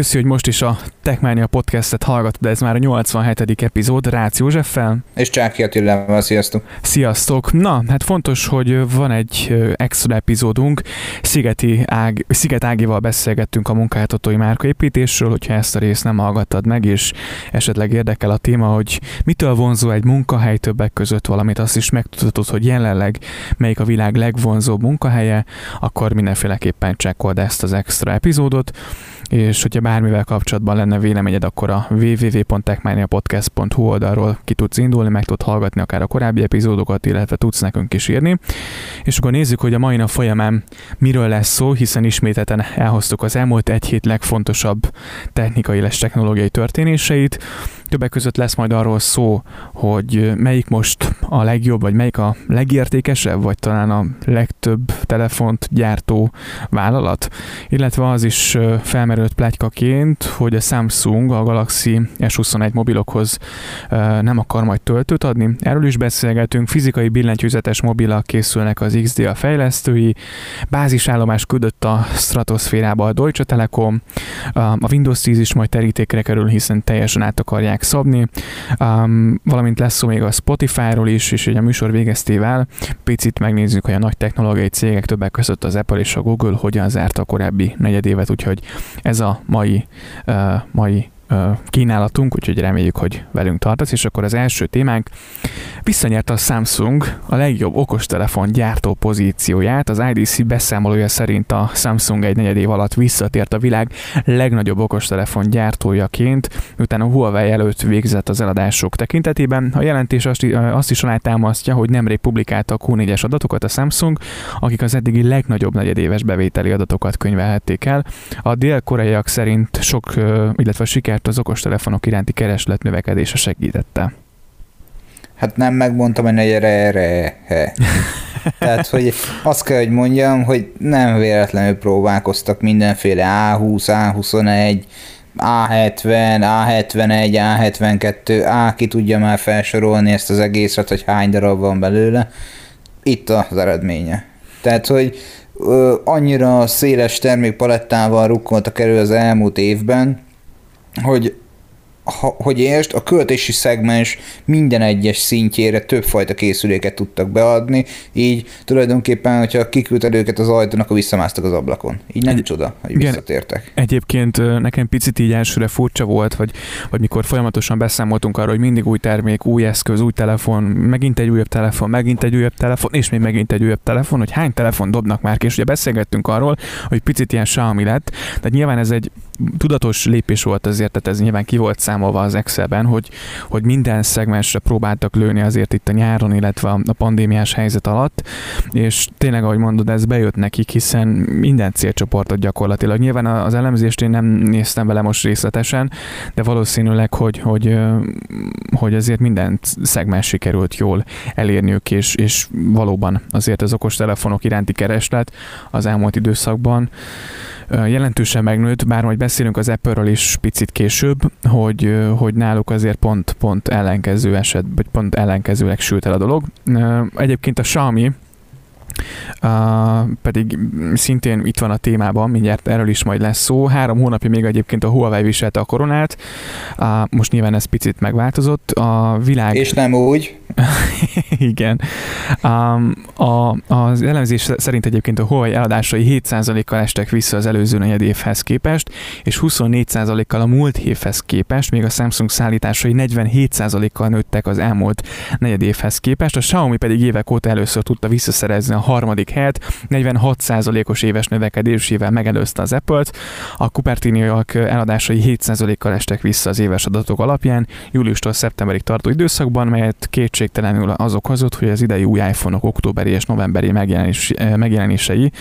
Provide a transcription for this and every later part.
köszi, hogy most is a Techmania podcastet hallgatod, ez már a 87. epizód Rácz Józseffel. És Csáki Attilával, sziasztok! Sziasztok! Na, hát fontos, hogy van egy extra epizódunk, Szigeti Ág, Sziget Ágival beszélgettünk a munkáltatói márkaépítésről, hogyha ezt a részt nem hallgattad meg, és esetleg érdekel a téma, hogy mitől vonzó egy munkahely többek között valamit, azt is megtudhatod, hogy jelenleg melyik a világ legvonzóbb munkahelye, akkor mindenféleképpen csekkold ezt az extra epizódot és hogyha bármivel kapcsolatban lenne véleményed, akkor a www.techmaniapodcast.hu oldalról ki tudsz indulni, meg tudod hallgatni akár a korábbi epizódokat, illetve tudsz nekünk is írni. És akkor nézzük, hogy a mai nap folyamán miről lesz szó, hiszen ismételten elhoztuk az elmúlt egy hét legfontosabb technikai és technológiai történéseit. Többek között lesz majd arról szó, hogy melyik most a legjobb, vagy melyik a legértékesebb, vagy talán a legtöbb telefont gyártó vállalat, illetve az is felmerül felmerült plegykaként, hogy a Samsung a Galaxy S21 mobilokhoz nem akar majd töltőt adni. Erről is beszélgetünk, fizikai billentyűzetes mobilak készülnek az XDA fejlesztői, bázisállomás küldött a stratoszférába a Deutsche Telekom, a Windows 10 is majd terítékre kerül, hiszen teljesen át akarják szabni, valamint lesz szó még a Spotify-ról is, és a műsor végeztével picit megnézzük, hogy a nagy technológiai cégek többek között az Apple és a Google hogyan zárta a korábbi negyedévet, úgyhogy ez a mai, uh, mai kínálatunk, úgyhogy reméljük, hogy velünk tartasz, és akkor az első témánk visszanyerte a Samsung a legjobb okostelefon gyártó pozícióját. Az IDC beszámolója szerint a Samsung egy negyed év alatt visszatért a világ legnagyobb okostelefon gyártójaként, miután a Huawei előtt végzett az eladások tekintetében. A jelentés azt, is alátámasztja, hogy nemrég publikálta a Q4-es adatokat a Samsung, akik az eddigi legnagyobb negyedéves bevételi adatokat könyvelhették el. A dél-koreaiak szerint sok, illetve siker mert az okostelefonok iránti kereslet növekedése segítette. Hát nem megmondtam, hogy erre, erre. Tehát, hogy azt kell, hogy mondjam, hogy nem véletlenül próbálkoztak mindenféle A20, A21, A70, A71, A72, A ki tudja már felsorolni ezt az egészet, hogy hány darab van belőle. Itt az eredménye. Tehát, hogy ö, annyira széles termékpalettával rukkoltak elő az elmúlt évben, hogy ha, hogy értsd, a költési szegmens minden egyes szintjére többfajta készüléket tudtak beadni, így tulajdonképpen, hogyha kiküldted őket az ajtón, akkor visszamásztak az ablakon. Így nem Egy, csoda, hogy igen, visszatértek. Egyébként nekem picit így elsőre furcsa volt, vagy, vagy mikor folyamatosan beszámoltunk arról, hogy mindig új termék, új eszköz, új telefon, megint egy újabb telefon, megint egy újabb telefon, és még megint egy újabb telefon, hogy hány telefon dobnak már ki, és ugye beszélgettünk arról, hogy picit ilyen Xiaomi lett, de nyilván ez egy tudatos lépés volt azért, tehát ez nyilván ki volt számolva az Excelben, hogy, hogy minden szegmensre próbáltak lőni azért itt a nyáron, illetve a pandémiás helyzet alatt, és tényleg, ahogy mondod, ez bejött nekik, hiszen minden célcsoportot gyakorlatilag. Nyilván az elemzést én nem néztem vele most részletesen, de valószínűleg, hogy, hogy, hogy azért minden szegmens sikerült jól elérniük, és, és valóban azért az okostelefonok iránti kereslet az elmúlt időszakban jelentősen megnőtt, bár majd beszélünk az Apple-ről is picit később, hogy, hogy náluk azért pont, pont ellenkező eset, vagy pont ellenkezőleg sült el a dolog. Egyébként a Xiaomi Uh, pedig szintén itt van a témában, mindjárt erről is majd lesz szó. Három hónapja még egyébként a Huawei viselte a koronát, uh, most nyilván ez picit megváltozott. A világ... És nem úgy. Igen. Um, a, az elemzés szerint egyébként a Huawei eladásai 7%-kal estek vissza az előző negyed évhez képest, és 24%-kal a múlt évhez képest, még a Samsung szállításai 47%-kal nőttek az elmúlt negyed évhez képest, a Xiaomi pedig évek óta először tudta visszaszerezni a harmadik helyet, 46%-os éves növekedésével megelőzte az Apple-t, a Cupertiniak eladásai 7%-kal estek vissza az éves adatok alapján, júliustól szeptemberig tartó időszakban, melyet kétségtelenül az okozott, hogy az idei új iPhone-ok októberi és novemberi megjelenés, megjelenései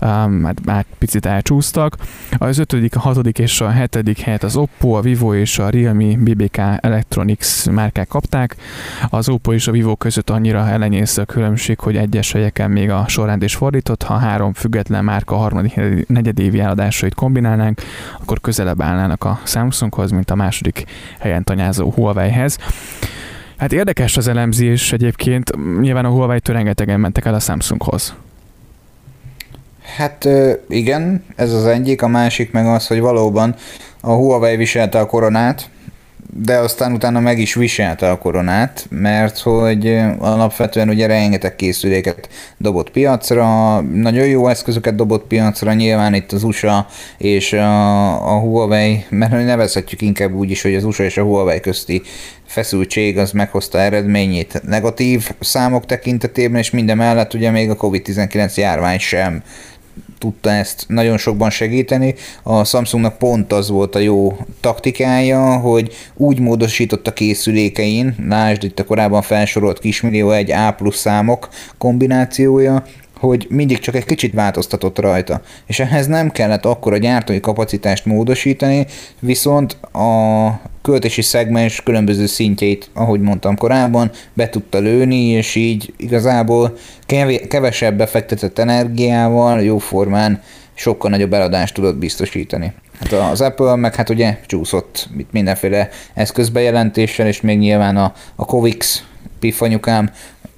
um, hát már picit elcsúsztak. Az 5., a 6. és a 7. helyet az Oppo, a Vivo és a Realme BBK Electronics márkák kapták. Az Oppo és a Vivo között annyira ellenyésző a különbség, hogy egyes helyeken még a sorrend is fordított, ha három független márka harmadik negyedévi eladásait kombinálnánk, akkor közelebb állnának a Samsunghoz, mint a második helyen tanyázó Huawei-hez. Hát érdekes az elemzés egyébként, nyilván a Huawei-től rengetegen mentek el a Samsunghoz. Hát igen, ez az egyik, a másik meg az, hogy valóban a Huawei viselte a koronát, de aztán utána meg is viselte a koronát, mert hogy alapvetően ugye rengeteg készüléket dobott piacra, nagyon jó eszközöket dobott piacra, nyilván itt az USA és a, a Huawei, mert nevezhetjük inkább úgy is, hogy az USA és a Huawei közti feszültség az meghozta eredményét negatív számok tekintetében, és minden mellett ugye még a COVID-19 járvány sem tudta ezt nagyon sokban segíteni. A Samsungnak pont az volt a jó taktikája, hogy úgy módosította készülékein, lásd itt a korábban felsorolt kismillió egy A plusz számok kombinációja, hogy mindig csak egy kicsit változtatott rajta. És ehhez nem kellett akkor a gyártói kapacitást módosítani, viszont a költési szegmens különböző szintjeit, ahogy mondtam korábban, be tudta lőni, és így igazából kevesebb befektetett energiával, jóformán sokkal nagyobb eladást tudott biztosítani. Hát az Apple meg hát ugye csúszott mindenféle eszközbejelentéssel, és még nyilván a, a Covix pifanyukám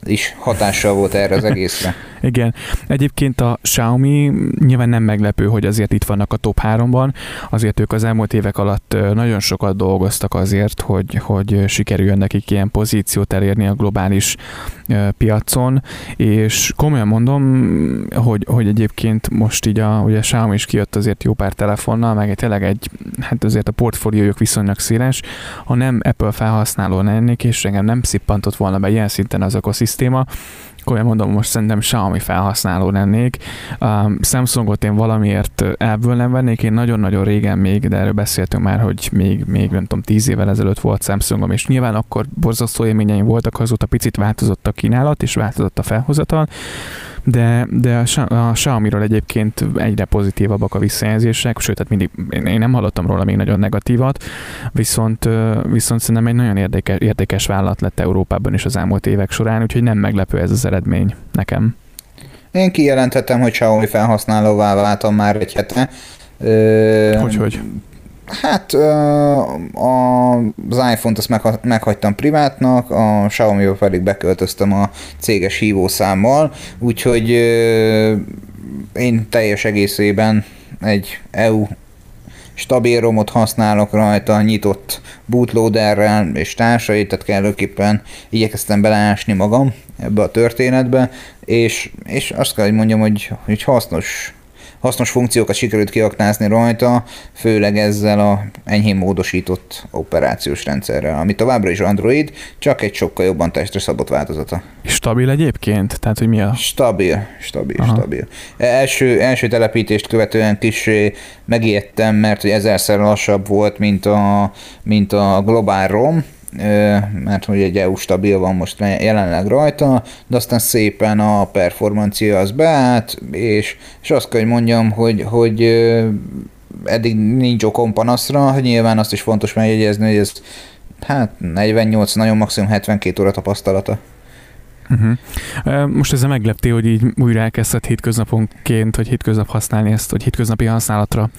is hatással volt erre az egészre. Igen. Egyébként a Xiaomi nyilván nem meglepő, hogy azért itt vannak a top 3-ban, azért ők az elmúlt évek alatt nagyon sokat dolgoztak azért, hogy, hogy sikerüljön nekik ilyen pozíciót elérni a globális piacon, és komolyan mondom, hogy, hogy egyébként most így a, ugye a Xiaomi is kijött azért jó pár telefonnal, meg tényleg egy, hát azért a portfóliójuk viszonylag széles, ha nem Apple felhasználó lennék, és engem nem szippantott volna be ilyen szinten az ökoszisztéma, olyan mondom, most szerintem Xiaomi felhasználó lennék. Um, Samsungot én valamiért ebből nem vennék, én nagyon-nagyon régen még, de erről beszéltünk már, hogy még, még nem tudom, tíz évvel ezelőtt volt Samsungom, és nyilván akkor borzasztó élményeim voltak, azóta picit változott a kínálat, és változott a felhozatal de, de a, a Xiaomi-ról egyébként egyre pozitívabbak a visszajelzések, sőt, tehát mindig, én nem hallottam róla még nagyon negatívat, viszont, viszont szerintem egy nagyon érdekes, érdekes vállalat lett Európában is az elmúlt évek során, úgyhogy nem meglepő ez az eredmény nekem. Én kijelentettem, hogy Xiaomi felhasználóvá váltam már egy hete. Hogy, hogy? Hát az iPhone-t azt meghagytam privátnak, a xiaomi pedig beköltöztem a céges hívószámmal, úgyhogy én teljes egészében egy EU stabil romot használok rajta, nyitott bootloaderrel és társait, tehát kellőképpen igyekeztem beleásni magam ebbe a történetbe, és, és azt kell, hogy mondjam, hogy, hogy hasznos hasznos funkciókat sikerült kiaknázni rajta, főleg ezzel a enyhén módosított operációs rendszerrel, ami továbbra is Android, csak egy sokkal jobban testre szabott változata. Stabil egyébként? Tehát, hogy mi a... Stabil, stabil, Aha. stabil. Első, első telepítést követően kis megijedtem, mert hogy ezerszer lassabb volt, mint a, mint a Global ROM, mert hogy egy EU stabil van most jelenleg rajta, de aztán szépen a performancia az beállt, és, és azt kell, hogy mondjam, hogy, hogy eddig nincs okom panaszra, nyilván azt is fontos megjegyezni, hogy ez hát 48, nagyon maximum 72 óra tapasztalata. Uh-huh. Most ezzel meglepté, hogy így újra elkezdett hétköznaponként, hogy hétköznap használni ezt, hogy hétköznapi használatra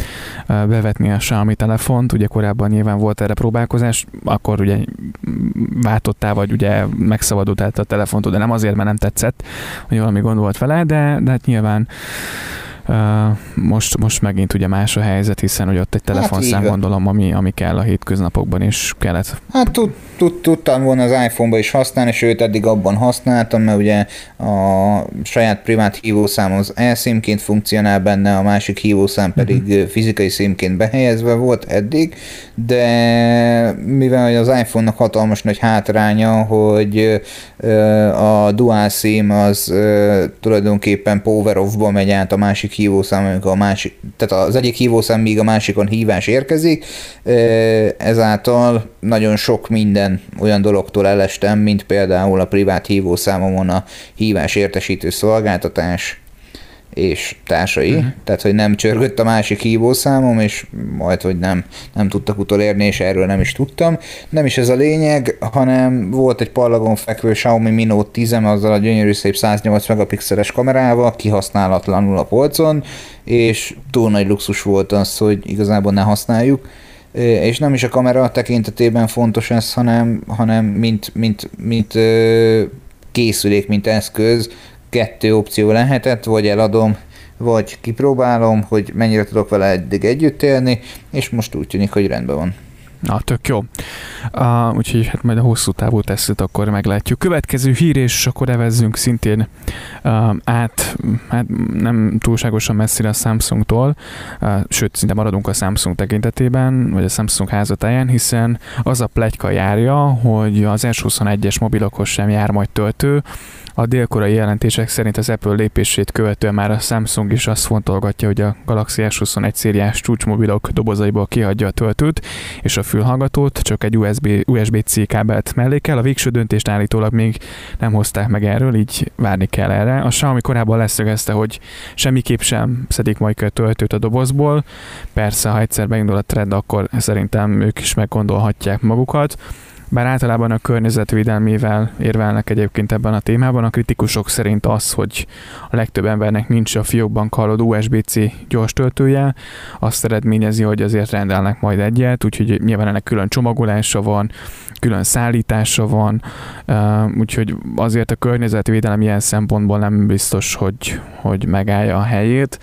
bevetni a Xiaomi telefont. Ugye korábban nyilván volt erre próbálkozás, akkor ugye váltottál, vagy ugye megszabadultál a telefontól, de nem azért, mert nem tetszett, hogy valami gond volt vele, de, de hát nyilván most, most megint ugye más a helyzet, hiszen hogy ott egy hát telefonszám hát gondolom, ami, ami kell a hétköznapokban is kellett. Hát tud, tud, tudtam volna az iPhone-ba is használni, sőt eddig abban használtam, mert ugye a saját privát hívószám az e-SIM-ként funkcionál benne, a másik hívószám pedig uh-huh. fizikai SIM-ként behelyezve volt eddig, de mivel az iPhone-nak hatalmas nagy hátránya, hogy a dual SIM az tulajdonképpen power off-ba megy át a másik hívószám, amikor a másik, tehát az egyik hívószám míg a másikon hívás érkezik, ezáltal nagyon sok minden olyan dologtól elestem, mint például a privát hívószámomon a hívás értesítő szolgáltatás, és társai, uh-huh. tehát hogy nem csörgött a másik hívószámom, és majd, hogy nem, nem tudtak utolérni, és erről nem is tudtam. Nem is ez a lényeg, hanem volt egy parlagon fekvő Xiaomi Mi Note 10 azzal a gyönyörű szép 108 megapixeles kamerával, kihasználatlanul a polcon, és túl nagy luxus volt az, hogy igazából ne használjuk és nem is a kamera tekintetében fontos ez, hanem, hanem mint, mint, mint, mint készülék, mint eszköz, kettő opció lehetett, vagy eladom, vagy kipróbálom, hogy mennyire tudok vele eddig együtt élni, és most úgy tűnik, hogy rendben van. Na, tök jó. Uh, úgyhogy hát majd a hosszú távú tesztet akkor meglátjuk. Következő hír, és akkor evezzünk szintén uh, át, hát nem túlságosan messzire a Samsungtól, uh, sőt, szinte maradunk a Samsung tekintetében, vagy a Samsung házatáján, hiszen az a plegyka járja, hogy az S21-es mobilokhoz sem jár majd töltő, a délkorai jelentések szerint az Apple lépését követően már a Samsung is azt fontolgatja, hogy a Galaxy S21 szériás csúcsmobilok dobozaiból kihagyja a töltőt és a fülhallgatót, csak egy USB, USB-C kábelt mellékel. A végső döntést állítólag még nem hozták meg erről, így várni kell erre. A Xiaomi korábban leszögezte, hogy semmiképp sem szedik majd a töltőt a dobozból. Persze, ha egyszer beindul a trend, akkor szerintem ők is meggondolhatják magukat bár általában a környezetvédelmével érvelnek egyébként ebben a témában. A kritikusok szerint az, hogy a legtöbb embernek nincs a fiókban kallod USB-C gyors töltője, azt eredményezi, hogy azért rendelnek majd egyet, úgyhogy nyilván ennek külön csomagolása van, külön szállítása van, úgyhogy azért a környezetvédelem ilyen szempontból nem biztos, hogy, hogy megállja a helyét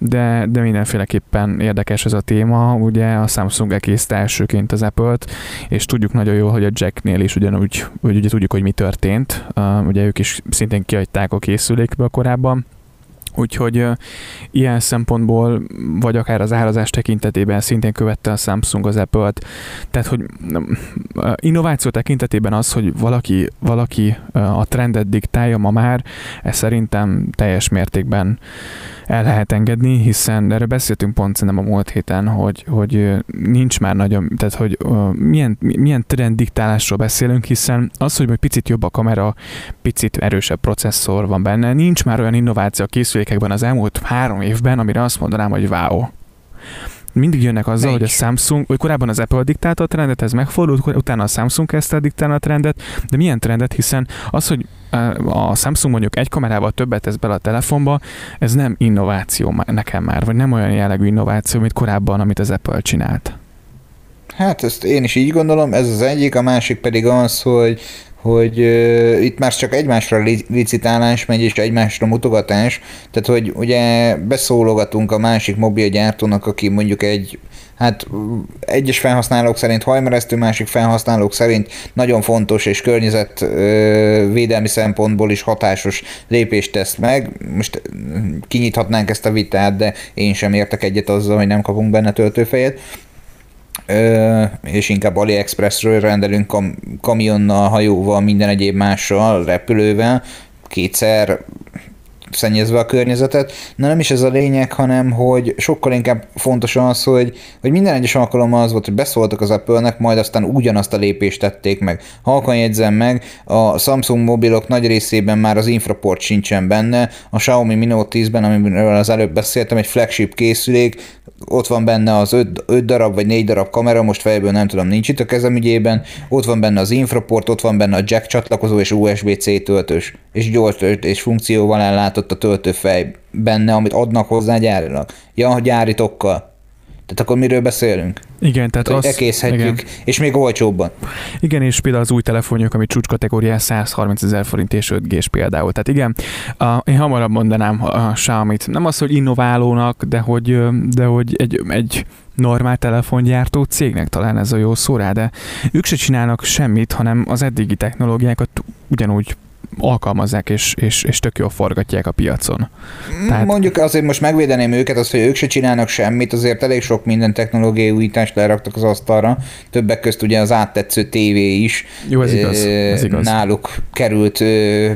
de, de mindenféleképpen érdekes ez a téma. Ugye a Samsung elkészte elsőként az Apple-t, és tudjuk nagyon jól, hogy a Jacknél is ugyanúgy, hogy ugye tudjuk, hogy mi történt. Ugye ők is szintén kiadták a készülékből korábban, Úgyhogy uh, ilyen szempontból, vagy akár az árazás tekintetében szintén követte a Samsung az Apple-t. Tehát, hogy uh, innováció tekintetében az, hogy valaki, valaki a trendet diktálja ma már, ez szerintem teljes mértékben el lehet engedni, hiszen erről beszéltünk pont szerintem a múlt héten, hogy, hogy nincs már nagyon, tehát hogy uh, milyen, milyen trend diktálásról beszélünk, hiszen az, hogy picit jobb a kamera, picit erősebb processzor van benne, nincs már olyan innováció a készülékekben az elmúlt három évben, amire azt mondanám, hogy wow mindig jönnek azzal, Melyik? hogy a Samsung, vagy korábban az Apple diktálta a trendet, ez megfordult, utána a Samsung kezdte diktálni a trendet, de milyen trendet, hiszen az, hogy a Samsung mondjuk egy kamerával többet tesz bele a telefonba, ez nem innováció nekem már, vagy nem olyan jellegű innováció, mint korábban, amit az Apple csinált. Hát ezt én is így gondolom, ez az egyik, a másik pedig az, hogy hogy uh, itt már csak egymásra licitálás megy, és egymásra mutogatás, tehát hogy ugye beszólogatunk a másik mobilgyártónak, aki mondjuk egy hát egyes felhasználók szerint hajmeresztő, másik felhasználók szerint nagyon fontos és környezetvédelmi szempontból is hatásos lépést tesz meg. Most kinyithatnánk ezt a vitát, de én sem értek egyet azzal, hogy nem kapunk benne töltőfejet és inkább AliExpressről rendelünk kam- kamionnal, hajóval, minden egyéb mással, repülővel, kétszer szennyezve a környezetet. Na nem is ez a lényeg, hanem hogy sokkal inkább fontos az, hogy, hogy minden egyes alkalommal az volt, hogy beszóltak az Apple-nek, majd aztán ugyanazt a lépést tették meg. Halkan jegyzem meg, a Samsung mobilok nagy részében már az infraport sincsen benne, a Xiaomi Mi Note 10-ben, amiről az előbb beszéltem, egy flagship készülék, ott van benne az 5 darab vagy 4 darab kamera, most fejből nem tudom, nincs itt a kezem ügyében, ott van benne az infraport, ott van benne a jack csatlakozó és USB-C töltős, és gyors töltés funkcióval ellátott a töltőfej benne, amit adnak hozzá gyárilag. Ja, gyáritokkal. Tehát akkor miről beszélünk? Igen, tehát azt... Ekészhetjük, igen. és még olcsóbban. Igen, és például az új telefonjuk, ami csúcskategóriás 130 ezer forint és 5 g például. Tehát igen, a, én hamarabb mondanám a Xiaomi-t. Nem az, hogy innoválónak, de hogy, de hogy egy, egy normál telefongyártó cégnek talán ez a jó szó rá, de ők se csinálnak semmit, hanem az eddigi technológiákat ugyanúgy alkalmazzák, és, és, és tök jól forgatják a piacon. Tehát... Mondjuk azért most megvédeném őket, azt, hogy ők se csinálnak semmit, azért elég sok minden technológiai újítást leraktak az asztalra, többek közt ugye az áttetsző tévé is Jó, ez igaz, ez igaz. náluk került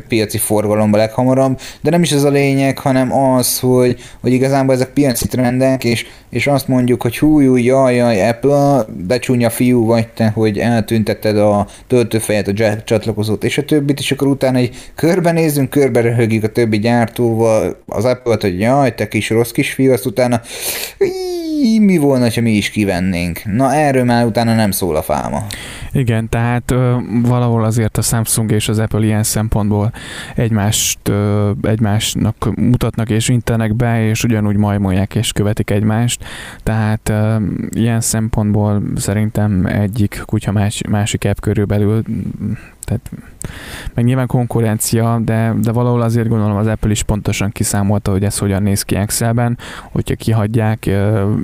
piaci forgalomba leghamarabb, de nem is ez a lényeg, hanem az, hogy, hogy igazából ezek piaci trendek, és, és azt mondjuk, hogy hú, hú jaj, jaj, Apple, de csúnya fiú vagy te, hogy eltüntetted a töltőfejet, a jack csatlakozót, és a többit, és akkor utána egy körbenézünk, körbe a többi gyártóval, az Apple-t, hogy jaj, te kis rossz kisfiú, azt utána mi volna, ha mi is kivennénk. Na erről már utána nem szól a fáma. Igen, tehát ö, valahol azért a Samsung és az Apple ilyen szempontból egymást, ö, egymásnak mutatnak és intenek be, és ugyanúgy majmolják és követik egymást. Tehát ö, ilyen szempontból szerintem egyik kutya más, másik app körülbelül Tehát meg nyilván konkurencia, de, de valahol azért gondolom az Apple is pontosan kiszámolta, hogy ez hogyan néz ki Excelben, hogyha kihagyják,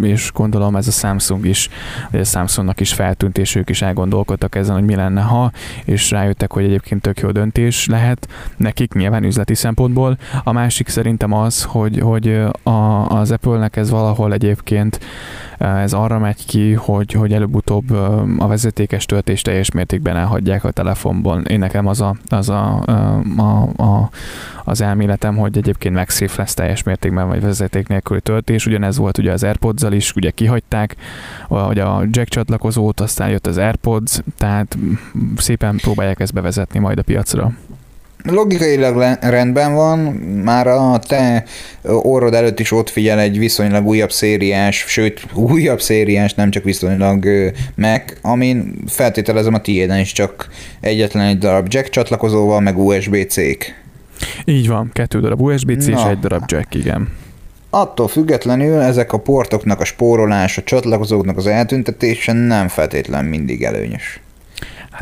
és gondolom ez a Samsung is, vagy a Samsungnak is feltűnt, és ők is elgondolkodtak ezen, hogy mi lenne, ha, és rájöttek, hogy egyébként tök jó döntés lehet nekik nyilván üzleti szempontból. A másik szerintem az, hogy, hogy a, az Apple-nek ez valahol egyébként ez arra megy ki, hogy, hogy előbb-utóbb a vezetékes töltést teljes mértékben elhagyják a telefonból. Én nekem az a, az, a, a, a, az elméletem, hogy egyébként megszép lesz teljes mértékben, vagy vezeték nélküli töltés. Ugyanez volt ugye az airpods is, ugye kihagyták, vagy a jack csatlakozót, aztán jött az AirPods, tehát szépen próbálják ezt bevezetni majd a piacra. Logikailag rendben van, már a te orrod előtt is ott figyel egy viszonylag újabb szériás, sőt újabb szériás, nem csak viszonylag meg, amin feltételezem a tiéden is csak egyetlen egy darab jack csatlakozóval, meg USB-C-k. Így van, kettő darab USB-C és egy darab jack, igen. Attól függetlenül ezek a portoknak a spórolása, a csatlakozóknak az eltüntetése nem feltétlen mindig előnyös.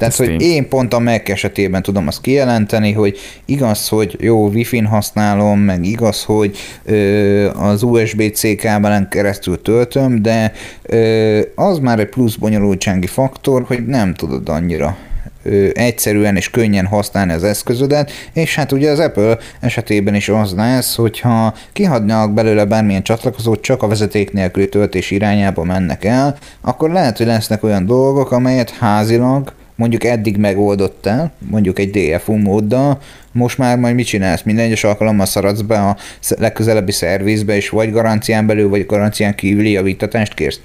Hát Tehát, hogy én... én pont a Mac esetében tudom azt kijelenteni, hogy igaz, hogy jó Wi-Fi-n használom, meg igaz, hogy ö, az USB-C kábelen keresztül töltöm, de ö, az már egy plusz bonyolultsági faktor, hogy nem tudod annyira ö, egyszerűen és könnyen használni az eszközödet, és hát ugye az Apple esetében is az lesz, hogyha kihagynak belőle bármilyen csatlakozót, csak a vezeték nélküli töltés irányába mennek el, akkor lehet, hogy lesznek olyan dolgok, amelyet házilag mondjuk eddig megoldottál, mondjuk egy DFU móddal, most már majd mit csinálsz? Minden egyes alkalommal szaradsz be a legközelebbi szervizbe, és vagy garancián belül, vagy garancián kívüli javítatást kérsz.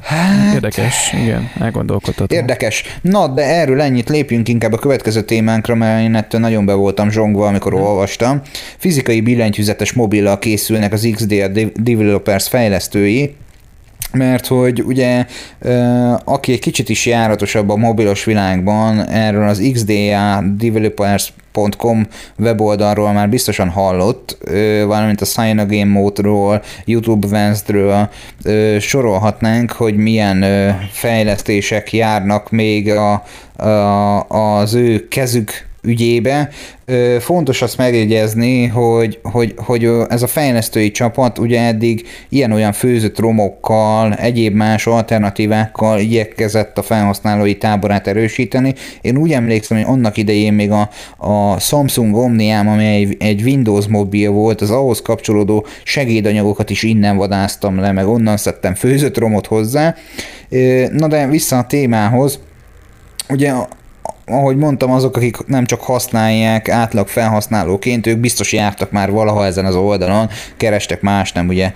Hát, érdekes, igen, elgondolkodhatom. Érdekes. Na, de erről ennyit lépjünk inkább a következő témánkra, mert én ettől nagyon be voltam zsongva, amikor hmm. olvastam. Fizikai billentyűzetes mobillal készülnek az XDA Developers fejlesztői, mert hogy ugye aki egy kicsit is járatosabb a mobilos világban, erről az XDA developers.com weboldalról már biztosan hallott, valamint a Sign módról, YouTube Vanced-ről sorolhatnánk, hogy milyen fejlesztések járnak még a, a, az ő kezük ügyébe. Fontos azt megjegyezni, hogy, hogy, hogy ez a fejlesztői csapat ugye eddig ilyen-olyan főzött romokkal, egyéb más alternatívákkal igyekezett a felhasználói táborát erősíteni. Én úgy emlékszem, hogy annak idején még a, a Samsung Omniám, amely egy, egy Windows mobil volt, az ahhoz kapcsolódó segédanyagokat is innen vadáztam le, meg onnan szedtem főzött romot hozzá. Na de vissza a témához, ugye ahogy mondtam, azok, akik nem csak használják átlag felhasználóként, ők biztos jártak már valaha ezen az oldalon, kerestek más, nem ugye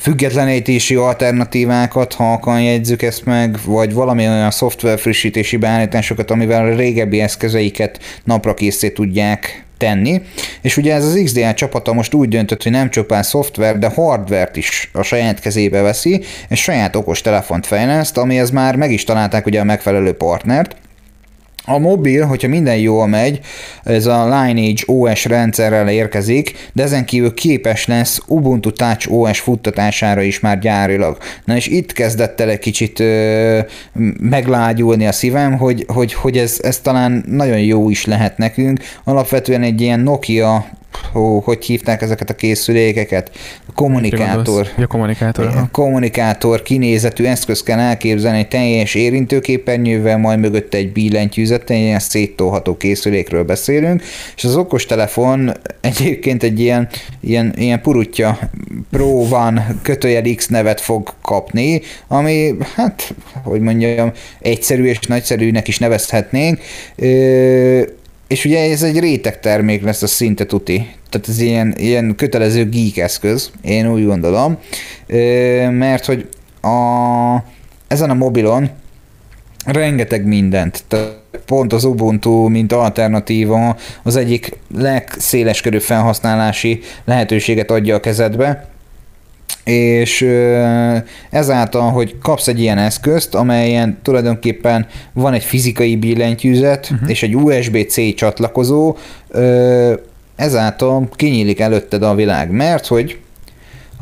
függetlenítési alternatívákat, ha akar jegyzük ezt meg, vagy valami olyan szoftver frissítési beállításokat, amivel a régebbi eszközeiket napra készé tudják tenni, és ugye ez az XDA csapata most úgy döntött, hogy nem csupán szoftver, de hardvert is a saját kezébe veszi, és saját okos telefont fejleszt, amihez már meg is találták ugye a megfelelő partnert, a mobil, hogyha minden jól megy, ez a Lineage OS rendszerrel érkezik, de ezen kívül képes lesz Ubuntu Touch OS futtatására is már gyárilag. Na és itt kezdett el egy kicsit ö, meglágyulni a szívem, hogy, hogy, hogy ez, ez talán nagyon jó is lehet nekünk. Alapvetően egy ilyen Nokia hó, hogy hívták ezeket a készülékeket? A kommunikátor. Ja, kommunikátor. A kommunikátor kinézetű eszköz kell elképzelni egy teljes érintőképernyővel, majd mögött egy billentyűzet, egy ilyen széttolható készülékről beszélünk, és az okostelefon egyébként egy ilyen, ilyen, ilyen purutja Pro van kötőjel X nevet fog kapni, ami, hát, hogy mondjam, egyszerű és nagyszerűnek is nevezhetnénk. Ö- és ugye ez egy réteg termék lesz a szinte tuti. Tehát ez ilyen, ilyen kötelező geek eszköz, én úgy gondolom, mert hogy a, ezen a mobilon rengeteg mindent, tehát pont az Ubuntu, mint alternatíva, az egyik legszéleskörű felhasználási lehetőséget adja a kezedbe, és ezáltal, hogy kapsz egy ilyen eszközt, amelyen tulajdonképpen van egy fizikai billentyűzet uh-huh. és egy USB-C csatlakozó, ezáltal kinyílik előtted a világ, mert hogy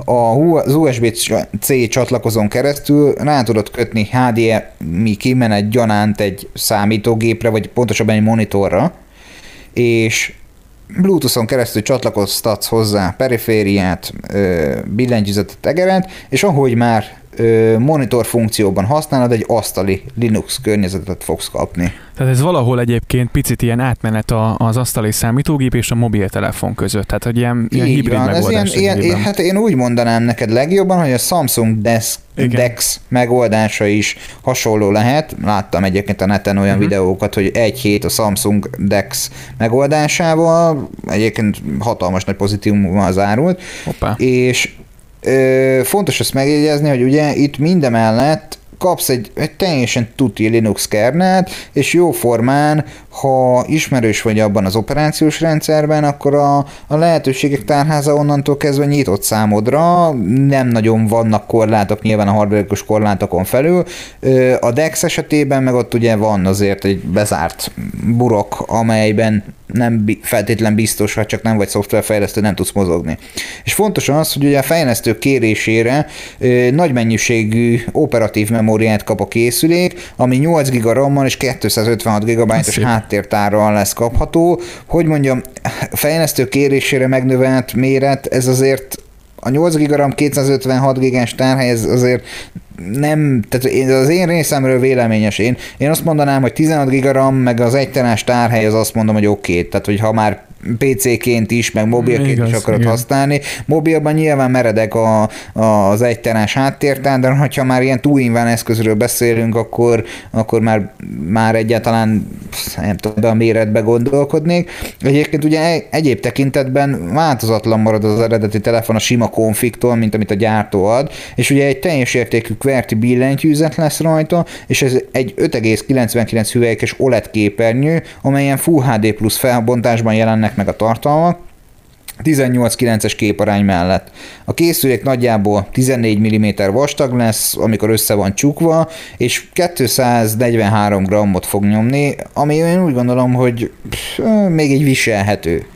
az USB-C csatlakozón keresztül rá tudod kötni HDMI kimenet gyanánt egy számítógépre, vagy pontosabban egy monitorra, és Bluetooth-on keresztül csatlakoztatsz hozzá perifériát, billentyűzetet, egeret, és ahogy már monitor funkcióban használod, egy asztali Linux környezetet fogsz kapni. Tehát ez valahol egyébként picit ilyen átmenet az asztali számítógép és a mobiltelefon között, tehát hogy ilyen, ilyen Így hibrid van, ez ilyen, ilyen, hát én úgy mondanám neked legjobban, hogy a Samsung Desk, Dex megoldása is hasonló lehet. Láttam egyébként a neten olyan uh-huh. videókat, hogy egy hét a Samsung Dex megoldásával, egyébként hatalmas nagy pozitívummal zárult, Hoppá. és fontos ezt megjegyezni, hogy ugye itt mindemellett kapsz egy, egy teljesen tuti Linux kernelt, és jó formán, ha ismerős vagy abban az operációs rendszerben, akkor a, a lehetőségek tárháza onnantól kezdve nyitott számodra, nem nagyon vannak korlátok, nyilván a hardware korlátokon felül. A DeX esetében meg ott ugye van azért egy bezárt burok, amelyben nem feltétlen biztos, ha csak nem vagy szoftverfejlesztő, nem tudsz mozogni. És fontos az, hogy ugye a fejlesztő kérésére nagy mennyiségű operatív memóriát kap a készülék, ami 8 GB RAM-mal és 256 GB-os háttértárral lesz kapható. Hogy mondjam, fejlesztő kérésére megnövelt méret, ez azért a 8 GB RAM 256 GB-s tárhely, ez azért nem, tehát az én részemről véleményes. Én, én azt mondanám, hogy 16 GB RAM, meg az egytenás tárhely, az azt mondom, hogy oké. Okay. Tehát, hogy ha már PC-ként is, meg mobilként Igaz, is akarod igen. használni. Mobilban nyilván meredek a, a, az egyterás háttértán, de ha már ilyen túlinván eszközről beszélünk, akkor, akkor már, már egyáltalán nem tudom, a méretbe gondolkodnék. Egyébként ugye egyéb tekintetben változatlan marad az eredeti telefon a sima konfiktól, mint amit a gyártó ad, és ugye egy teljes értékű QWERTY billentyűzet lesz rajta, és ez egy 5,99 hüvelykes OLED képernyő, amelyen Full HD plusz felbontásban jelennek jelennek meg a tartalmak, 18-9-es képarány mellett. A készülék nagyjából 14 mm vastag lesz, amikor össze van csukva, és 243 grammot fog nyomni, ami én úgy gondolom, hogy pff, még egy viselhető,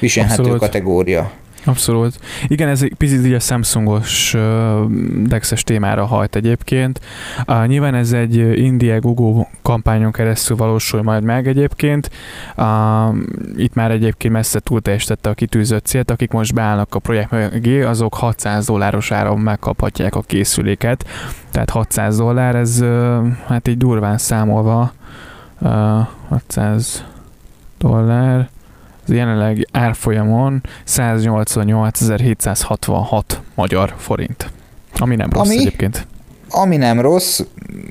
viselhető Abszolút. kategória. Abszolút. Igen, ez egy picit így a Samsungos Dexes témára hajt egyébként. Uh, nyilván ez egy Indiegogo kampányon keresztül valósul majd meg egyébként. Uh, itt már egyébként messze túlteljesítette a kitűzött célt, akik most beállnak a projekt mögé, azok 600 dolláros áron megkaphatják a készüléket. Tehát 600 dollár, ez uh, hát így durván számolva uh, 600 dollár jelenleg árfolyamon 188.766 magyar forint. Ami nem rossz ami, egyébként. Ami nem rossz,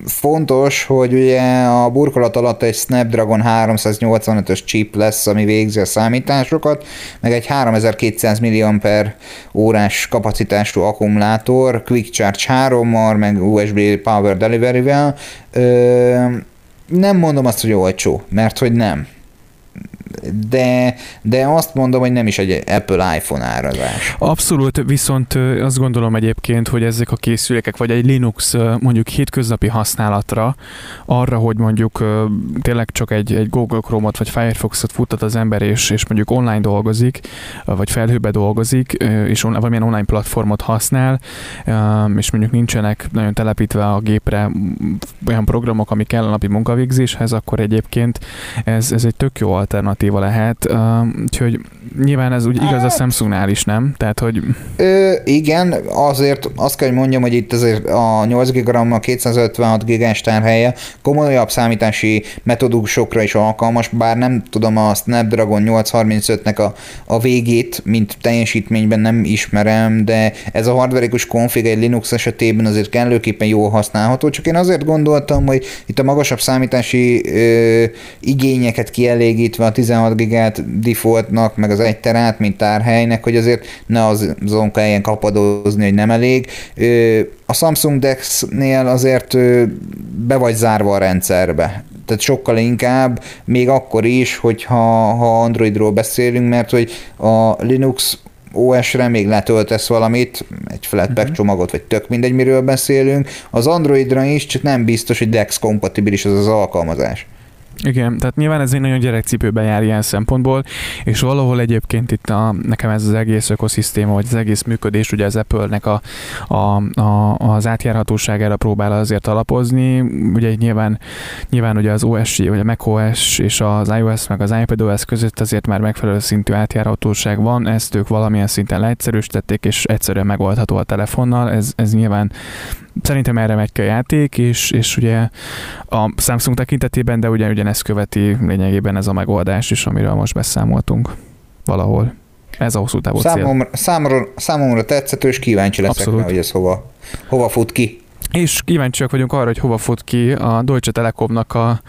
fontos, hogy ugye a burkolat alatt egy Snapdragon 385-ös chip lesz, ami végzi a számításokat, meg egy 3200 mAh órás kapacitású akkumulátor, Quick Charge 3-mal, meg USB Power Delivery-vel. Ö, nem mondom azt, hogy olcsó, mert hogy nem de, de azt mondom, hogy nem is egy Apple iPhone árazás. Abszolút, viszont azt gondolom egyébként, hogy ezek a készülékek, vagy egy Linux mondjuk hétköznapi használatra, arra, hogy mondjuk tényleg csak egy, egy Google Chrome-ot vagy Firefox-ot futtat az ember, és, és mondjuk online dolgozik, vagy felhőbe dolgozik, és valamilyen online platformot használ, és mondjuk nincsenek nagyon telepítve a gépre olyan programok, ami kell a napi munkavégzéshez, akkor egyébként ez, ez egy tök jó alternatív alternatíva lehet, uh, úgyhogy nyilván ez úgy igaz a hát- Samsungnál is, nem? Tehát, hogy... Ö, igen, azért azt kell, hogy mondjam, hogy itt azért a 8 GB a 256 GB tárhelye komolyabb számítási metodusokra is alkalmas, bár nem tudom a Snapdragon 835-nek a, a végét, mint teljesítményben nem ismerem, de ez a hardverikus konfig egy Linux esetében azért kellőképpen jól használható, csak én azért gondoltam, hogy itt a magasabb számítási ö, igényeket kielégítve a 16 gigát defaultnak, meg az egy terát, mint tárhelynek, hogy azért ne azon kelljen kapadozni, hogy nem elég. A Samsung Dex-nél azért be vagy zárva a rendszerbe tehát sokkal inkább, még akkor is, hogyha ha Androidról beszélünk, mert hogy a Linux OS-re még letöltesz valamit, egy Flatpak uh-huh. csomagot, vagy tök mindegy, miről beszélünk, az Androidra is, csak nem biztos, hogy Dex kompatibilis az az alkalmazás. Igen, tehát nyilván ez egy nagyon gyerekcipőben jár ilyen szempontból, és valahol egyébként itt a, nekem ez az egész ökoszisztéma, vagy az egész működés, ugye az Apple-nek a, a, a, az átjárhatóságára próbál azért alapozni. Ugye nyilván, nyilván ugye az OS, vagy a macOS és az iOS meg az iPadOS között azért már megfelelő szintű átjárhatóság van, ezt ők valamilyen szinten leegyszerűsítették, és egyszerűen megoldható a telefonnal. Ez, ez nyilván szerintem erre megy ki a játék, és, és ugye a Samsung tekintetében, de ugye ugyanezt követi lényegében ez a megoldás is, amiről most beszámoltunk valahol. Ez a hosszú távú számomra, cél. Számomra, számomra tetszető, és kíváncsi leszek, Abszolút. hogy ez hova, hova fut ki. És kíváncsiak vagyunk arra, hogy hova fut ki a Deutsche Telekomnak a,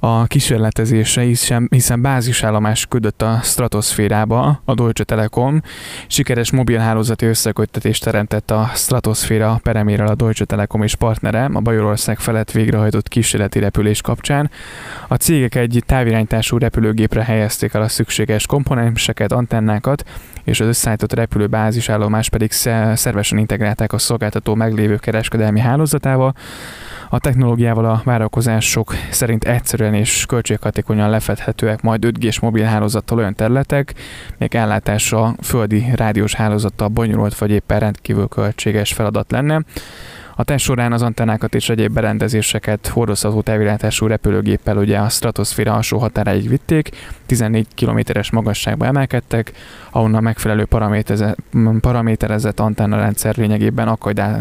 a kísérletezése, hiszen, hiszen bázisállomás küldött a stratoszférába a Deutsche Telekom. Sikeres mobilhálózati összeköttetést teremtett a stratoszféra peremérrel a Deutsche Telekom és partnere a Bajorország felett végrehajtott kísérleti repülés kapcsán. A cégek egy távirányítású repülőgépre helyezték el a szükséges komponenseket, antennákat, és az összeállított repülő bázisállomás pedig szervesen integrálták a szolgáltató meglévő kereskedelmi hálózatával. A technológiával a várakozások szerint egyszerűen és költséghatékonyan lefedhetőek majd 5G-s mobilhálózattal olyan területek, még ellátása földi rádiós hálózattal bonyolult vagy éppen rendkívül költséges feladat lenne. A test során az antennákat és egyéb berendezéseket hordozható távirátású repülőgéppel ugye a stratoszféra alsó határáig vitték, 14 kilométeres magasságba emelkedtek, ahonnan megfelelő paraméterezett antennarendszer lényegében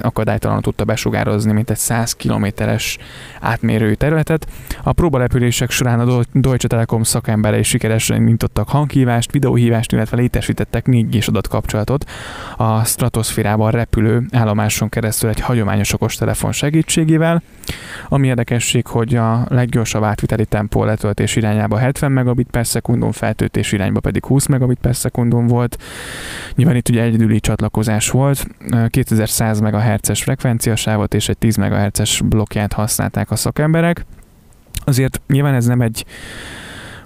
akadálytalanul tudta besugározni, mint egy 100 kilométeres átmérőjű területet. A próbarepülések során a Deutsche Telekom szakemberei sikeresen nyitottak hanghívást, videóhívást, illetve létesítettek 4 adatkapcsolatot a stratoszférában repülő állomáson keresztül egy hagyományos hagyományos okostelefon segítségével. Ami érdekesség, hogy a leggyorsabb átviteli tempó letöltés irányába 70 megabit per szekundum, feltöltés irányba pedig 20 megabit per szekundum volt. Nyilván itt ugye egyedüli csatlakozás volt, 2100 MHz-es frekvenciasávot és egy 10 MHz-es blokkját használták a szakemberek. Azért nyilván ez nem egy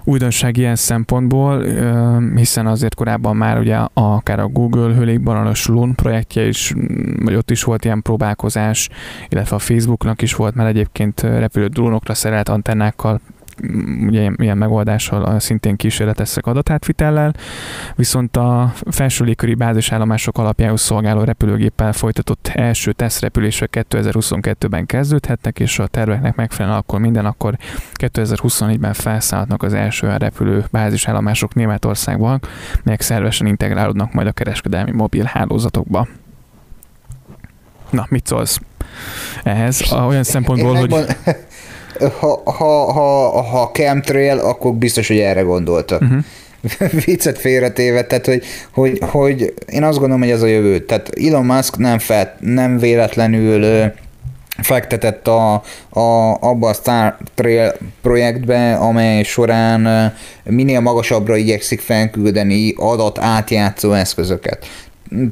újdonság ilyen szempontból, hiszen azért korábban már ugye akár a Google hőlégbalonos Loon projektje is, vagy ott is volt ilyen próbálkozás, illetve a Facebooknak is volt, mert egyébként repülő drónokra szerelt antennákkal ugye ilyen megoldással szintén kísérleteztek adatátvitellel, viszont a felső légköri bázisállomások alapjául szolgáló repülőgéppel folytatott első tesztrepülések 2022-ben kezdődhetnek, és a terveknek megfelelően akkor minden, akkor 2024-ben felszállhatnak az első repülő bázisállomások Németországban, melyek szervesen integrálódnak majd a kereskedelmi mobil hálózatokba. Na, mit szólsz ehhez? Olyan szempontból, hogy ha, ha, ha, ha chemtrail, akkor biztos, hogy erre gondoltak. Uh-huh. Viccet félretéve, tehát hogy, hogy, hogy én azt gondolom, hogy ez a jövő. Tehát Elon Musk nem, fel, nem véletlenül fektetett a, a, abba a Star Trail projektbe, amely során minél magasabbra igyekszik felküldeni adat átjátszó eszközöket.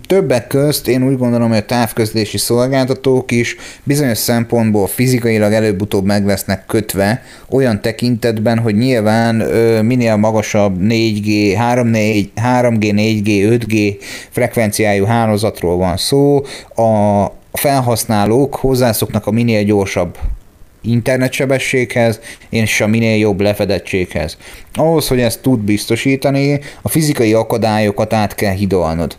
Többek közt én úgy gondolom, hogy a távközlési szolgáltatók is bizonyos szempontból fizikailag előbb-utóbb meg lesznek kötve olyan tekintetben, hogy nyilván minél magasabb 4G, 3G, 3G, 4G, 5G frekvenciájú hálózatról van szó, a felhasználók hozzászoknak a minél gyorsabb internetsebességhez és a minél jobb lefedettséghez. Ahhoz, hogy ezt tud biztosítani, a fizikai akadályokat át kell hidalnod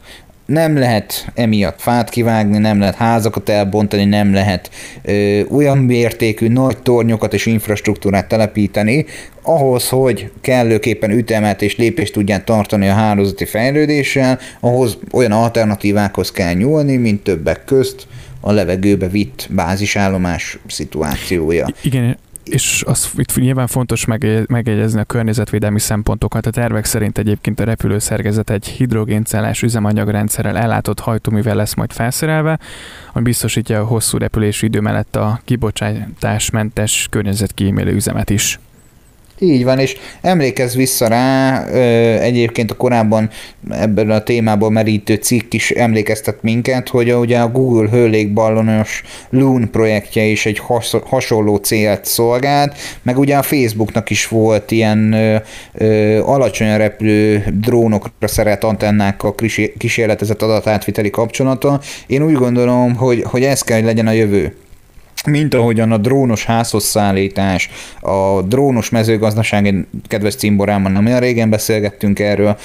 nem lehet emiatt fát kivágni, nem lehet házakat elbontani, nem lehet ö, olyan mértékű nagy tornyokat és infrastruktúrát telepíteni, ahhoz, hogy kellőképpen ütemet és lépést tudján tartani a hálózati fejlődéssel, ahhoz olyan alternatívákhoz kell nyúlni, mint többek közt a levegőbe vitt bázisállomás szituációja. Igen, és az itt nyilván fontos megjegyezni a környezetvédelmi szempontokat. A tervek szerint egyébként a repülőszerkezet egy hidrogéncellás üzemanyagrendszerrel ellátott hajtóművel lesz majd felszerelve, ami biztosítja a hosszú repülési idő mellett a kibocsátásmentes környezetkímélő üzemet is. Így van, és emlékezz vissza rá, egyébként a korábban ebben a témában merítő cikk is emlékeztet minket, hogy ugye a Google hőlégballonos Loon projektje is egy hasonló célt szolgált, meg ugye a Facebooknak is volt ilyen alacsony repülő drónokra szerelt antennákkal kísérletezett adatátviteli kapcsolata. Én úgy gondolom, hogy, hogy ez kell, hogy legyen a jövő mint ahogyan a drónos házhozszállítás, a drónos mezőgazdaság, kedves cimborámmal nem olyan régen beszélgettünk erről,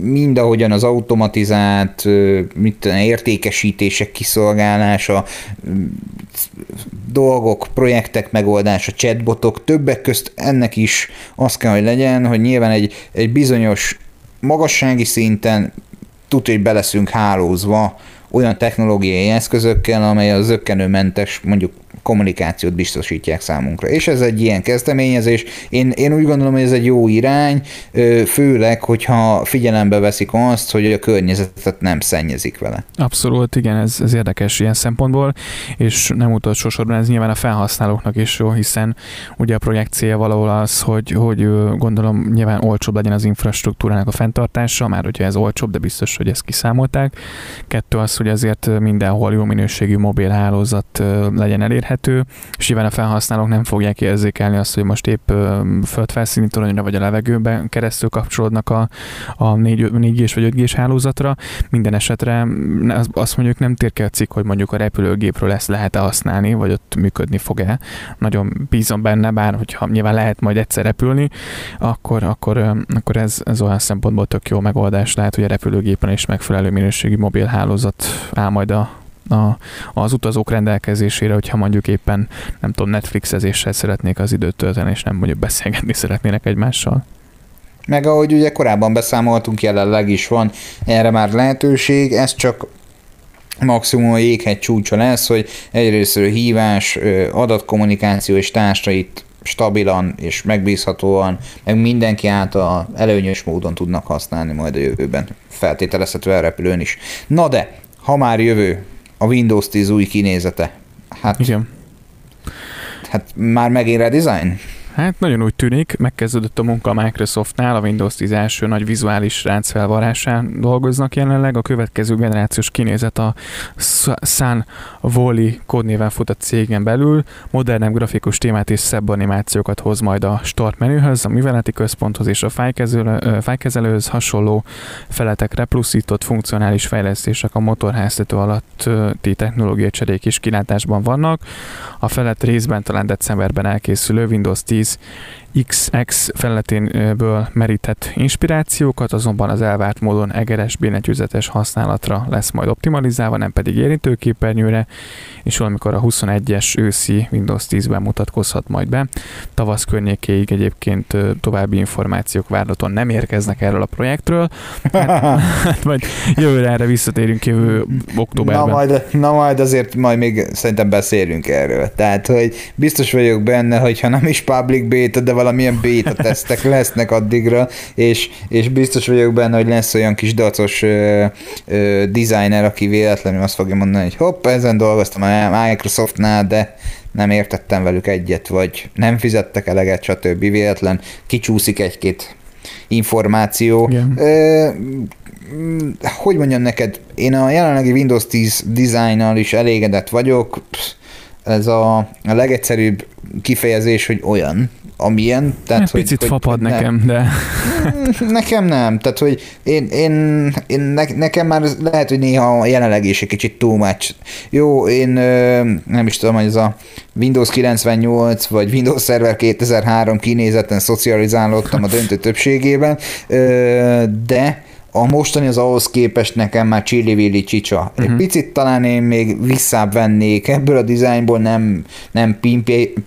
mind ahogyan az automatizált mit értékesítések kiszolgálása, dolgok, projektek megoldása, chatbotok, többek közt ennek is az kell, hogy legyen, hogy nyilván egy, egy bizonyos magassági szinten tudja, hogy beleszünk hálózva olyan technológiai eszközökkel, amely a zöggenőmentes mondjuk kommunikációt biztosítják számunkra. És ez egy ilyen kezdeményezés. Én, én úgy gondolom, hogy ez egy jó irány, főleg, hogyha figyelembe veszik azt, hogy a környezetet nem szennyezik vele. Abszolút, igen, ez, ez érdekes ilyen szempontból, és nem utolsó sorban ez nyilván a felhasználóknak is jó, hiszen ugye a projekt célja valahol az, hogy, hogy gondolom nyilván olcsóbb legyen az infrastruktúrának a fenntartása, már hogyha ez olcsóbb, de biztos, hogy ezt kiszámolták. Kettő az, hogy azért mindenhol jó minőségű mobil hálózat legyen elérhető, elérhető, és nyilván a felhasználók nem fogják érzékelni azt, hogy most épp földfelszíni toronyra vagy a levegőben keresztül kapcsolódnak a, a 4, 4 vagy 5 g hálózatra. Minden esetre azt mondjuk nem tér ki cikk, hogy mondjuk a repülőgépről ezt lehet-e használni, vagy ott működni fog-e. Nagyon bízom benne, bár hogyha nyilván lehet majd egyszer repülni, akkor, akkor, akkor ez, ez olyan szempontból tök jó megoldás lehet, hogy a repülőgépen is megfelelő minőségű mobil hálózat áll majd a, a, az utazók rendelkezésére, hogyha mondjuk éppen, nem tudom, Netflixezéssel szeretnék az időt tölteni, és nem mondjuk beszélgetni szeretnének egymással. Meg ahogy ugye korábban beszámoltunk, jelenleg is van erre már lehetőség, ez csak maximum a jéghegy csúcsa lesz, hogy egyrészt hívás, adatkommunikáció és társait stabilan és megbízhatóan, meg mindenki által előnyös módon tudnak használni majd a jövőben, feltételezhetően repülőn is. Na de, ha már jövő, a Windows 10 új kinézete. Hát, Igen. Hát már megint redesign? Hát nagyon úgy tűnik, megkezdődött a munka a Microsoftnál, a Windows 10 első nagy vizuális ránc felvarásán dolgoznak jelenleg, a következő generációs kinézet a Sun Wally kódnéven fut a cégen belül, modernebb grafikus témát és szebb animációkat hoz majd a Start menühöz, a műveleti központhoz és a fájkezelő, fájkezelőhöz hasonló feletekre pluszított funkcionális fejlesztések a motorháztető alatti technológiai cserék is kilátásban vannak. A felet részben talán decemberben elkészülő Windows 10 10 XX felületénből merített inspirációkat, azonban az elvárt módon egeres billentyűzetes használatra lesz majd optimalizálva, nem pedig érintőképernyőre, és valamikor a 21-es őszi Windows 10-ben mutatkozhat majd be. Tavasz környékéig egyébként további információk várhatóan nem érkeznek erről a projektről. Hát, hát majd jövőre erre visszatérünk jövő októberben. Na majd, na majd azért majd még szerintem beszélünk erről. Tehát, hogy biztos vagyok benne, hogy ha nem is public beta, de valamilyen beta tesztek lesznek addigra, és, és biztos vagyok benne, hogy lesz olyan kis dacos ö, ö, designer, aki véletlenül azt fogja mondani, hogy hopp, ezen dolgoztam a Microsoftnál, de nem értettem velük egyet, vagy nem fizettek eleget, stb. Véletlen kicsúszik egy-két információ. Ö, hogy mondjam neked, én a jelenlegi Windows 10 dizájnnal is elégedett vagyok, ez a, a legegyszerűbb kifejezés, hogy olyan, amilyen. Tehát, Egy hogy, picit hogy, fapad hogy nekem, nem. de... Nekem nem. Tehát, hogy én, én, én ne, nekem már lehet, hogy néha jelenleg is egy kicsit too much. Jó, én nem is tudom, hogy ez a Windows 98 vagy Windows Server 2003 kinézeten szocializálódtam a döntő többségében, de a mostani az ahhoz képest nekem már Chili csicsa. Uh-huh. Egy mhm. picit talán én még visszább vennék ebből a dizájnból, nem, nem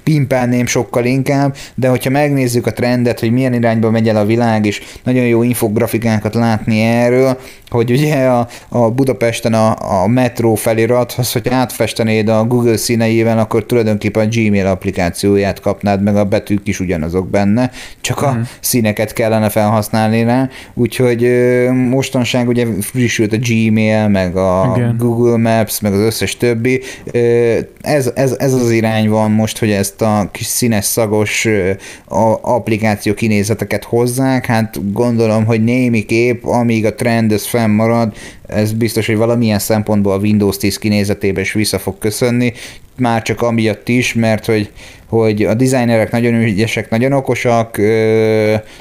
pimpelném sokkal inkább, de hogyha megnézzük a trendet, hogy milyen irányba megy el a világ, és nagyon jó infografikákat látni erről, hogy ugye a, a Budapesten a, a metró felirat, az, hogy átfestenéd a Google színeivel, akkor tulajdonképpen a Gmail applikációját kapnád, meg a betűk is ugyanazok benne, csak uh-huh. a mhm. színeket kellene felhasználni rá, úgyhogy mostanság ugye frissült a Gmail, meg a Igen. Google Maps, meg az összes többi. Ez, ez, ez az irány van most, hogy ezt a kis színes, szagos applikáció kinézeteket hozzák. Hát gondolom, hogy némi kép, amíg a trend ez fennmarad, ez biztos, hogy valamilyen szempontból a Windows 10 kinézetében is vissza fog köszönni, már csak amiatt is, mert hogy, hogy a designerek nagyon ügyesek, nagyon okosak,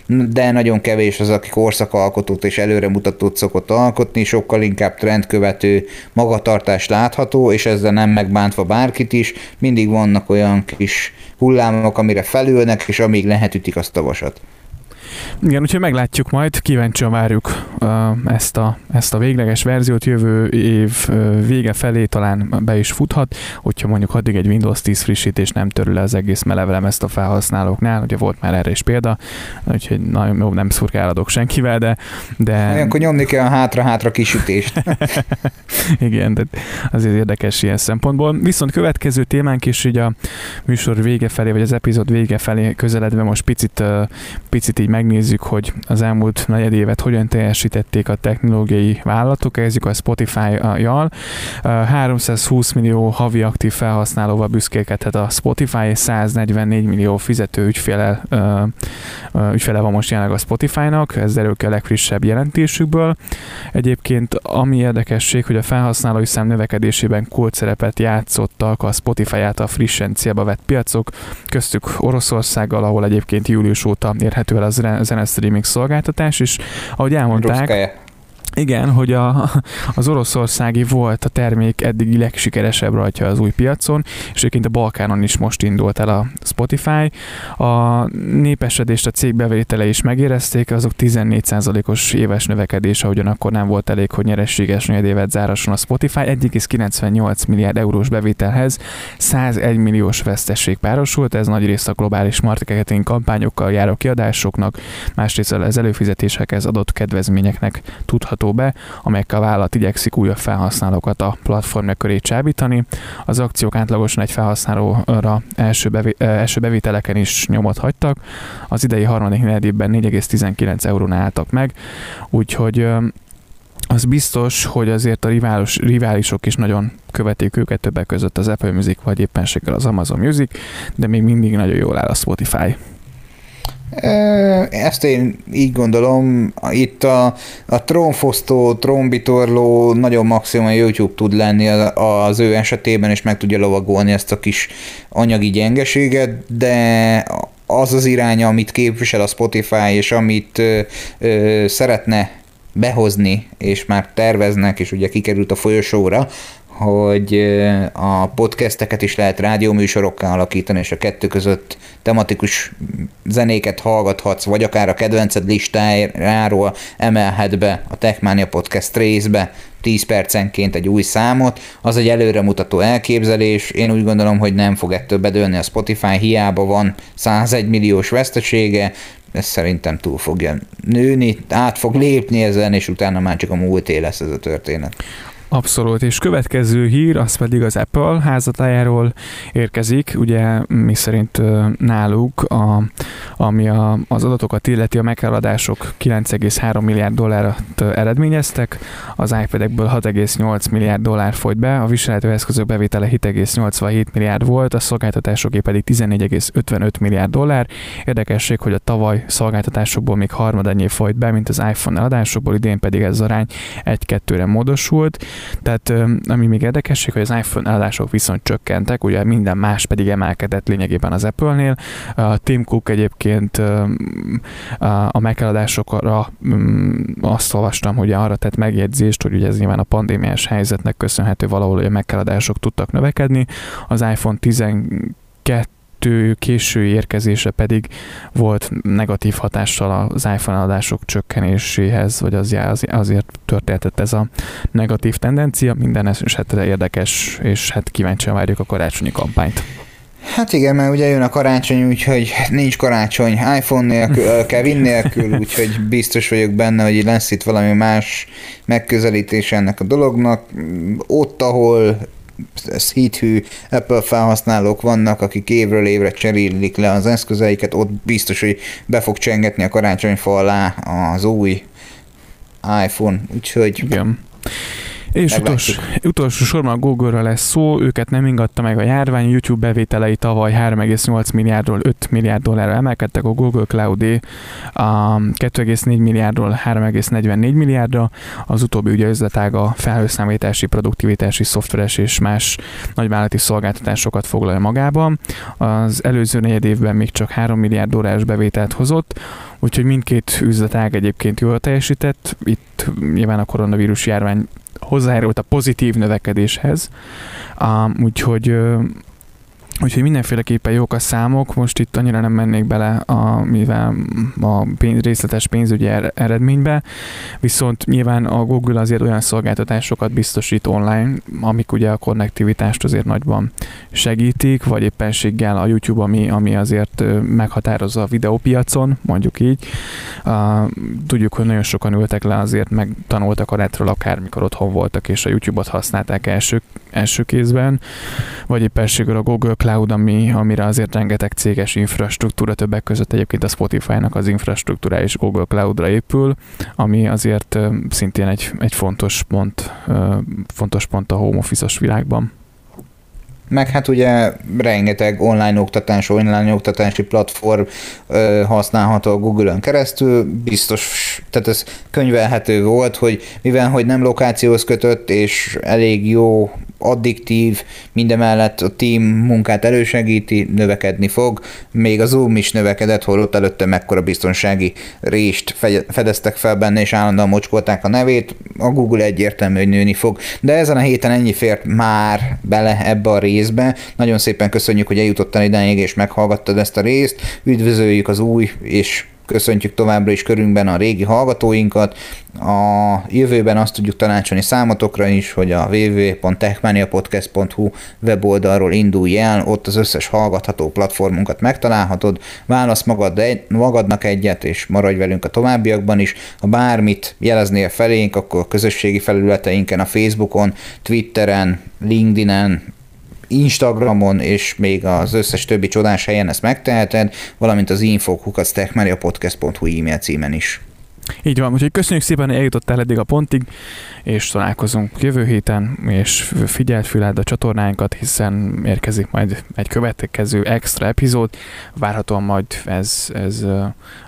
de nagyon kevés az, aki korszakalkotót és előremutatót szokott alkotni, sokkal inkább trendkövető magatartás látható, és ezzel nem megbántva bárkit is, mindig vannak olyan kis hullámok, amire felülnek, és amíg lehet ütik azt a vasat. Igen, úgyhogy meglátjuk majd, kíváncsian várjuk ezt, a, ezt a végleges verziót, jövő év vége felé talán be is futhat, hogyha mondjuk addig egy Windows 10 frissítés nem törül le az egész melevelem ezt a felhasználóknál, ugye volt már erre is példa, úgyhogy nagyon jó, nem szurkáladok senkivel, de... de... Olyankor nyomni kell a hátra-hátra kisütést. Igen, de azért érdekes ilyen szempontból. Viszont következő témánk is így a műsor vége felé, vagy az epizód vége felé közeledve most picit, picit így megnézzük, hogy az elmúlt negyed évet hogyan teljesítették a technológiai vállalatok. Kezdjük a Spotify-jal. 320 millió havi aktív felhasználóval büszkélkedhet a Spotify, 144 millió fizető ügyféle, ügyfele van most jelenleg a Spotify-nak, ez derül ki a legfrissebb jelentésükből. Egyébként ami érdekesség, hogy a felhasználói szám növekedésében kult szerepet játszottak a Spotify által frissen célba vett piacok, köztük Oroszországgal, ahol egyébként július óta érhető el az zenestreaming szolgáltatás, és ahogy elmondták, Ruszkája. Igen, hogy a, az oroszországi volt a termék eddigi legsikeresebb rajta az új piacon, és egyébként a Balkánon is most indult el a Spotify. A népesedést a cég bevétele is megérezték, azok 14%-os éves növekedés, ugyanakkor nem volt elég, hogy nyerességes évet zárasson a Spotify. 1,98 milliárd eurós bevételhez 101 milliós vesztesség párosult, ez nagy rész a globális marketing kampányokkal járó kiadásoknak, másrészt az előfizetésekhez adott kedvezményeknek tudható mutató be, amelyekkel a vállalat igyekszik újabb felhasználókat a platformja köré csábítani. Az akciók átlagosan egy felhasználóra első, bevi- első bevételeken is nyomot hagytak. Az idei harmadik negyedében 4,19 eurónál álltak meg, úgyhogy az biztos, hogy azért a rivális, riválisok is nagyon követik őket többek között az Apple Music, vagy éppenséggel az Amazon Music, de még mindig nagyon jól áll a Spotify. Ezt én így gondolom, itt a, a trónfosztó, trónbitorló nagyon maximum a YouTube tud lenni az ő esetében, és meg tudja lovagolni ezt a kis anyagi gyengeséget, de az az irány, amit képvisel a Spotify, és amit ö, ö, szeretne behozni, és már terveznek, és ugye kikerült a folyosóra, hogy a podcasteket is lehet rádióműsorokká alakítani, és a kettő között tematikus zenéket hallgathatsz, vagy akár a kedvenced listájáról emelhet be a Techmania Podcast részbe 10 percenként egy új számot, az egy előremutató elképzelés. Én úgy gondolom, hogy nem fog ettől bedőlni a Spotify, hiába van 101 milliós vesztesége, ez szerintem túl fogja nőni, át fog lépni ezen, és utána már csak a múlté lesz ez a történet. Abszolút, és következő hír, az pedig az Apple házatájáról érkezik, ugye mi szerint náluk, a, ami a, az adatokat illeti, a megeladások 9,3 milliárd dollárt eredményeztek, az iPad-ekből 6,8 milliárd dollár folyt be, a viselhető eszközök bevétele 7,87 milliárd volt, a szolgáltatásoké pedig 14,55 milliárd dollár. Érdekesség, hogy a tavaly szolgáltatásokból még harmadannyi folyt be, mint az iPhone eladásokból, idén pedig ez arány 1-2-re módosult. Tehát ami még érdekesség, hogy az iPhone eladások viszont csökkentek, ugye minden más pedig emelkedett lényegében az Apple-nél. Tim Cook egyébként a megeladásokra azt olvastam, hogy arra tett megjegyzést, hogy ugye ez nyilván a pandémiás helyzetnek köszönhető valahol, hogy a megeladások tudtak növekedni. Az iPhone 12 kettő késői érkezése pedig volt negatív hatással az iPhone adások csökkenéséhez, vagy az, azért történhetett ez a negatív tendencia. Minden esetre érdekes, és hát kíváncsian várjuk a karácsonyi kampányt. Hát igen, mert ugye jön a karácsony, úgyhogy nincs karácsony iPhone nélkül, Kevin nélkül, úgyhogy biztos vagyok benne, hogy lesz itt valami más megközelítés ennek a dolognak. Ott, ahol hithű Apple felhasználók vannak, akik évről évre cserélik le az eszközeiket, ott biztos, hogy be fog csengetni a karácsonyfa alá az új iPhone, úgyhogy... Igen. És utolsó, utolsó sorban a Google-ra lesz szó, őket nem ingatta meg a járvány, YouTube bevételei tavaly 3,8 milliárdról 5 milliárd dollárra emelkedtek, a Google cloud a 2,4 milliárdról 3,44 milliárdra, az utóbbi ugye üzletága felhőszámítási, produktivitási, szoftveres és más nagyvállalati szolgáltatásokat foglalja magában. Az előző negyed évben még csak 3 milliárd dolláros bevételt hozott, úgyhogy mindkét üzletág egyébként jól teljesített. Itt nyilván a koronavírus járvány hozzájárult a pozitív növekedéshez, úgyhogy Úgyhogy mindenféleképpen jók a számok, most itt annyira nem mennék bele, a, mivel a pénz, részletes pénzügyi er, eredménybe, viszont nyilván a Google azért olyan szolgáltatásokat biztosít online, amik ugye a konnektivitást azért nagyban segítik, vagy éppenséggel a YouTube, ami, ami azért meghatározza a videópiacon, mondjuk így. Uh, tudjuk, hogy nagyon sokan ültek le azért, meg tanultak a retről akármikor otthon voltak, és a YouTube-ot használták első, első kézben, vagy éppenséggel a Google Cloud, ami, amire azért rengeteg céges infrastruktúra, többek között egyébként a Spotify-nak az infrastruktúra is Google Cloud-ra épül, ami azért szintén egy, egy fontos pont, fontos pont a home office világban. Meg hát ugye rengeteg online oktatás, online oktatási platform ö, használható a Google-ön keresztül. Biztos, tehát ez könyvelhető volt, hogy mivel hogy nem lokációhoz kötött, és elég jó addiktív, mindemellett a team munkát elősegíti, növekedni fog. Még a Zoom is növekedett, holott előtte mekkora biztonsági rést fedeztek fel benne, és állandóan mocskolták a nevét. A Google egyértelmű, hogy nőni fog. De ezen a héten ennyi fért már bele ebbe a részbe. Nagyon szépen köszönjük, hogy eljutottál idáig, és meghallgattad ezt a részt. Üdvözöljük az új és köszöntjük továbbra is körünkben a régi hallgatóinkat. A jövőben azt tudjuk tanácsolni számotokra is, hogy a www.techmaniapodcast.hu weboldalról indulj el, ott az összes hallgatható platformunkat megtalálhatod, válasz magad, magadnak egyet, és maradj velünk a továbbiakban is. Ha bármit jeleznél felénk, akkor a közösségi felületeinken, a Facebookon, Twitteren, LinkedInen, Instagramon és még az összes többi csodás helyen ezt megteheted, valamint az infokukasztechmariapodcast.hu e-mail címen is. Így van, úgyhogy köszönjük szépen, hogy eljutottál eddig a pontig, és találkozunk jövő héten, és figyeld füled a csatornáinkat, hiszen érkezik majd egy következő extra epizód, várhatóan majd ez, ez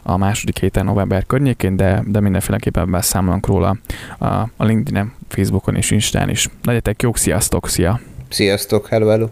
a második héten november környékén, de, de mindenféleképpen beszámolunk róla a, a LinkedIn-en, Facebookon és Instán is. Legyetek jók, sziasztok, szia! Sziasztok, hello, hello!